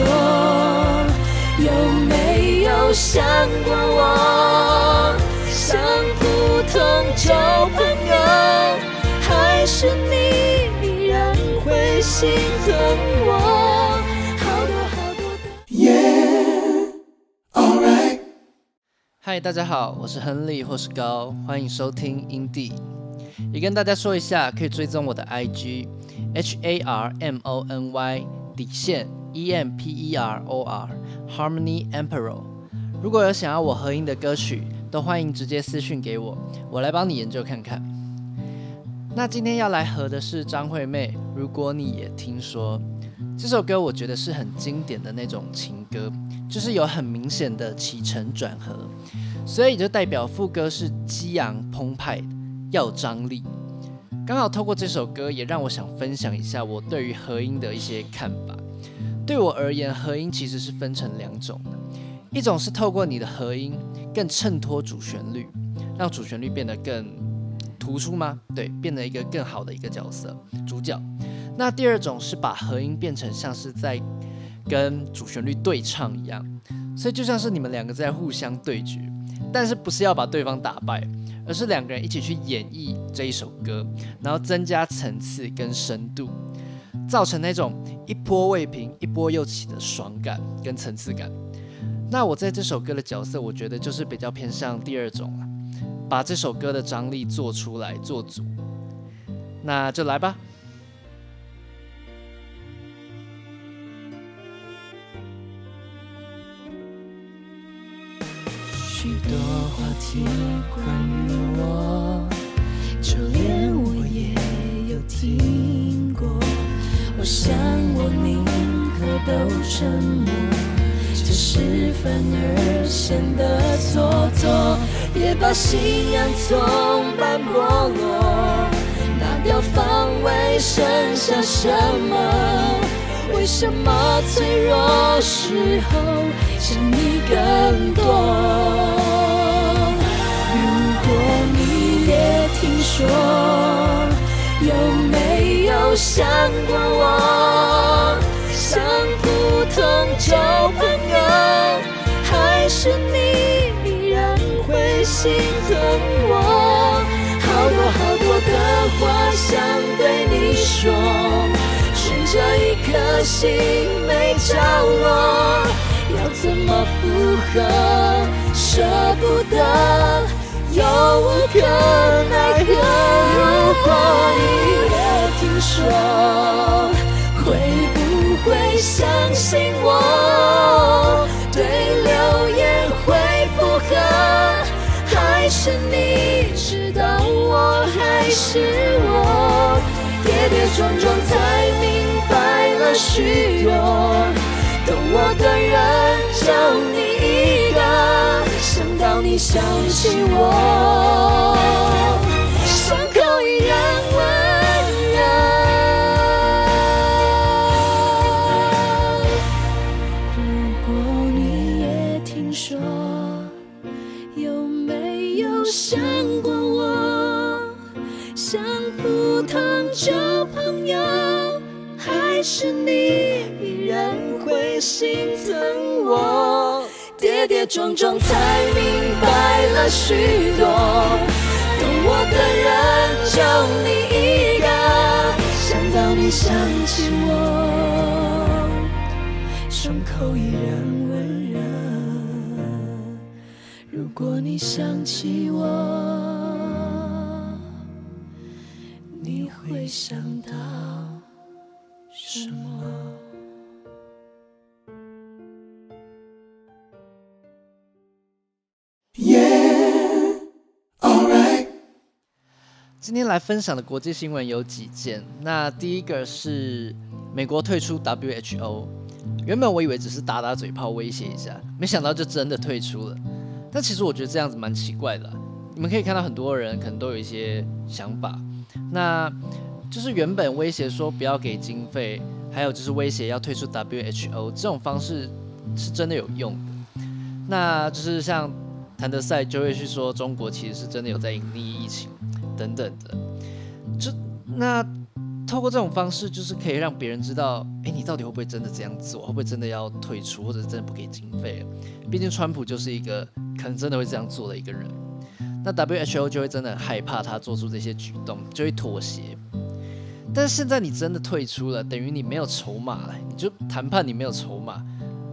说，有没有想过我？像普通旧朋友，还是你依然会心疼我？好多好多的。嗨，大家好，我是亨利或是高，欢迎收听音地。也跟大家说一下，可以追踪我的 IG H A R M O N Y 底线 E M P E R O R Harmony Emperor。如果有想要我合音的歌曲，都欢迎直接私讯给我，我来帮你研究看看。那今天要来合的是张惠妹，如果你也听说这首歌，我觉得是很经典的那种情歌，就是有很明显的起承转合，所以就代表副歌是激昂澎湃，要有张力。刚好透过这首歌，也让我想分享一下我对于合音的一些看法。对我而言，合音其实是分成两种，一种是透过你的合音更衬托主旋律，让主旋律变得更突出吗？对，变得一个更好的一个角色主角。那第二种是把合音变成像是在跟主旋律对唱一样，所以就像是你们两个在互相对决，但是不是要把对方打败，而是两个人一起去演绎这一首歌，然后增加层次跟深度，造成那种一波未平一波又起的爽感跟层次感。那我在这首歌的角色，我觉得就是比较偏向第二种了，把这首歌的张力做出来做足。那就来吧。许多话题关于我，就连我也有听。我想我宁可都沉默，这时反而显得做作，也把信仰从般剥落，拿掉防卫，剩下什么？为什么脆弱时候想你更多？如果你也听说，想过我？像普通旧朋友，还是你依然会心疼我？好多好多的话想对你说。这一颗心没着落，要怎么附和？舍不得，又无可奈何。如果你也听说，会不会相信我？对流言会附和，还是你知道我还是我？跌跌撞撞才明白了许多，懂我的人就你一个，你想起我，伤口依然温热。如果你也听说，有没有想过我？像普通旧朋友，还是你依然会心疼我？跌跌撞撞才明白了许多，懂我的人就你一个，想到你想起我，胸口依然温热。如果你想起我。你会想到什么？今天来分享的国际新闻有几件。那第一个是美国退出 WHO，原本我以为只是打打嘴炮威胁一下，没想到就真的退出了。但其实我觉得这样子蛮奇怪的、你们可以看到很多人可能都有一些想法，那就是原本威胁说不要给经费，还有就是威胁要退出 WHO 这种方式是真的有用的。那就是像谭德赛就会去说中国其实是真的有在隐匿疫情等等的，就那透过这种方式，就是可以让别人知道，哎，你到底会不会真的这样做？会不会真的要退出，或者真的不给经费？毕竟川普就是一个可能真的会这样做的一个人。那 WHO 就会真的害怕他做出这些举动，就会妥协。但是现在你真的退出了，等于你没有筹码了，你就谈判你没有筹码，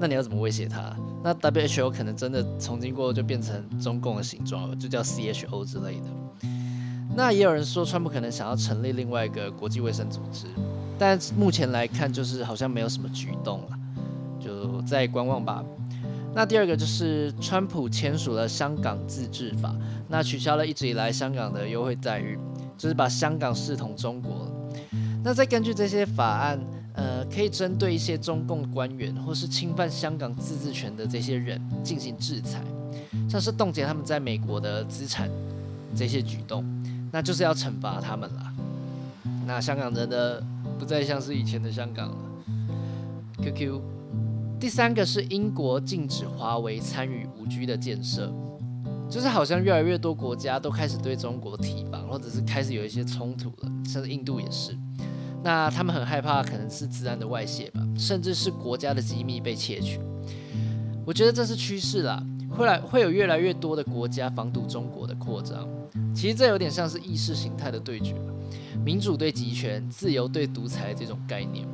那你要怎么威胁他？那 WHO 可能真的从今过后就变成中共的形状了，就叫 CHO 之类的。那也有人说，川普可能想要成立另外一个国际卫生组织，但目前来看，就是好像没有什么举动了，就再观望吧。那第二个就是川普签署了香港自治法，那取消了一直以来香港的优惠待遇，就是把香港视同中国。那再根据这些法案，呃，可以针对一些中共官员或是侵犯香港自治权的这些人进行制裁，像是冻结他们在美国的资产这些举动，那就是要惩罚他们了。那香港人的不再像是以前的香港了。QQ。第三个是英国禁止华为参与五 G 的建设，就是好像越来越多国家都开始对中国提防，或者是开始有一些冲突了，甚至印度也是。那他们很害怕，可能是自然的外泄吧，甚至是国家的机密被窃取。我觉得这是趋势啦，会来会有越来越多的国家防堵中国的扩张。其实这有点像是意识形态的对决，民主对集权，自由对独裁这种概念。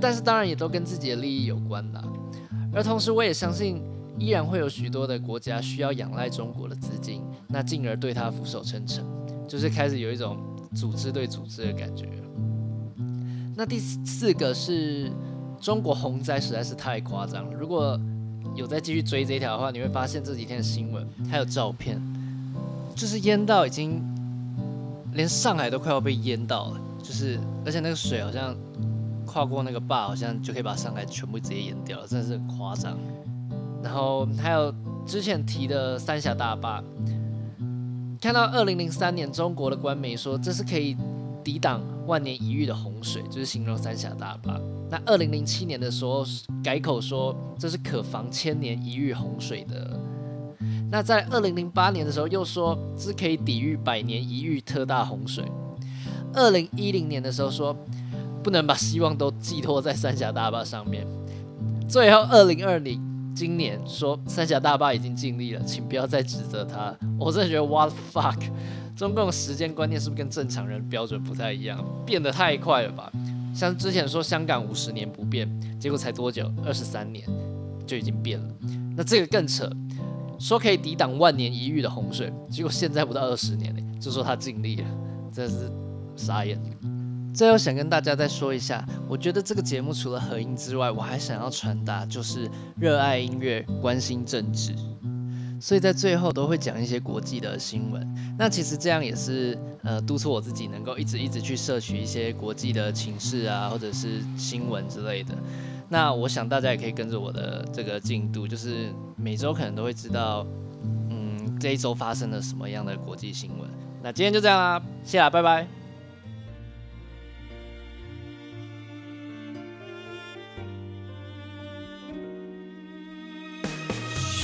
但是当然也都跟自己的利益有关啦。而同时我也相信，依然会有许多的国家需要仰赖中国的资金，那进而对他俯首称臣，就是开始有一种组织对组织的感觉。那第四个是中国洪灾实在是太夸张了。如果有在继续追这条的话，你会发现这几天的新闻还有照片，就是淹到已经连上海都快要被淹到了，就是而且那个水好像跨过那个坝，好像就可以把上海全部直接淹掉了，真的是很夸张。然后还有之前提的三峡大坝，看到二零零三年中国的官媒说这是可以抵挡。万年一遇的洪水，就是形容三峡大坝。那二零零七年的时候改口说这是可防千年一遇洪水的。那在二零零八年的时候又说是可以抵御百年一遇特大洪水。二零一零年的时候说不能把希望都寄托在三峡大坝上面。最后二零二零今年说三峡大坝已经尽力了，请不要再指责它。我真的觉得 what fuck。中共时间观念是不是跟正常人标准不太一样？变得太快了吧？像之前说香港五十年不变，结果才多久？二十三年就已经变了。那这个更扯，说可以抵挡万年一遇的洪水，结果现在不到二十年了，就说他尽力了，真是傻眼。最后想跟大家再说一下，我觉得这个节目除了合音之外，我还想要传达就是热爱音乐，关心政治。所以在最后都会讲一些国际的新闻，那其实这样也是呃督促我自己能够一直一直去摄取一些国际的情势啊，或者是新闻之类的。那我想大家也可以跟着我的这个进度，就是每周可能都会知道，嗯，这一周发生了什么样的国际新闻。那今天就这样啦，谢啦，拜拜。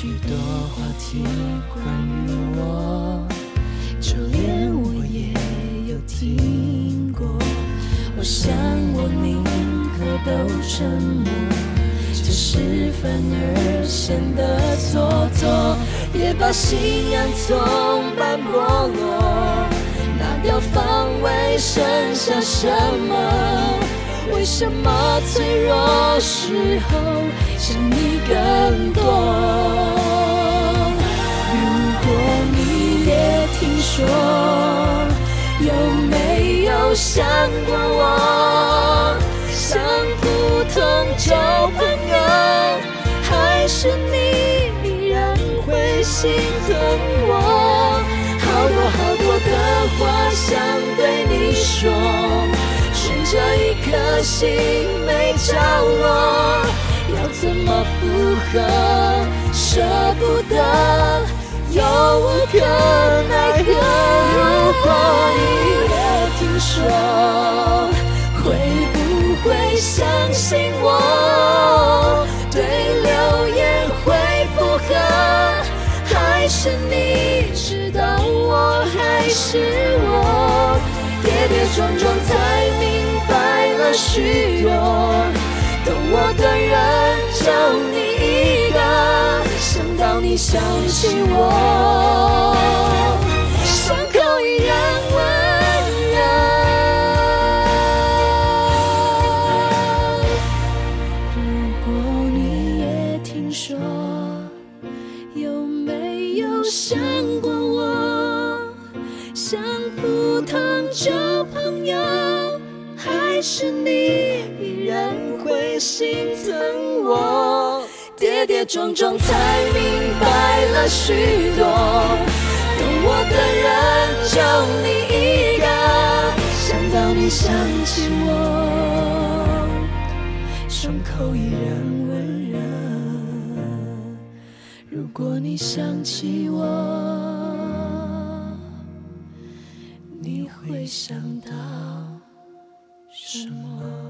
许多话题关于我，就连我也有听过。我想我宁可都沉默，这是反而显得蹉跎，也把信仰从般剥落，拿掉防卫，剩下什么？为什么脆弱时候想你更多？如果你也听说，有没有想过我？像普通旧朋友，还是你依然会心疼我？好多好多的话想对你说。这一颗心没着落，要怎么复合？舍不得，又无可奈何。如果你也听说，会不会相信我？对流言会附和，还是你知道我还是我？跌跌撞撞才明许多。懂我的人就你一个，想到你想起我，伤口依然温热。如果你也听说，有没有想过我？像普通旧朋友，还是你依然会心疼我？跌跌撞撞才明白了许多，懂我的人就你一个，想到你想起我，胸口依然温热。如果你想起我，你会想到什么？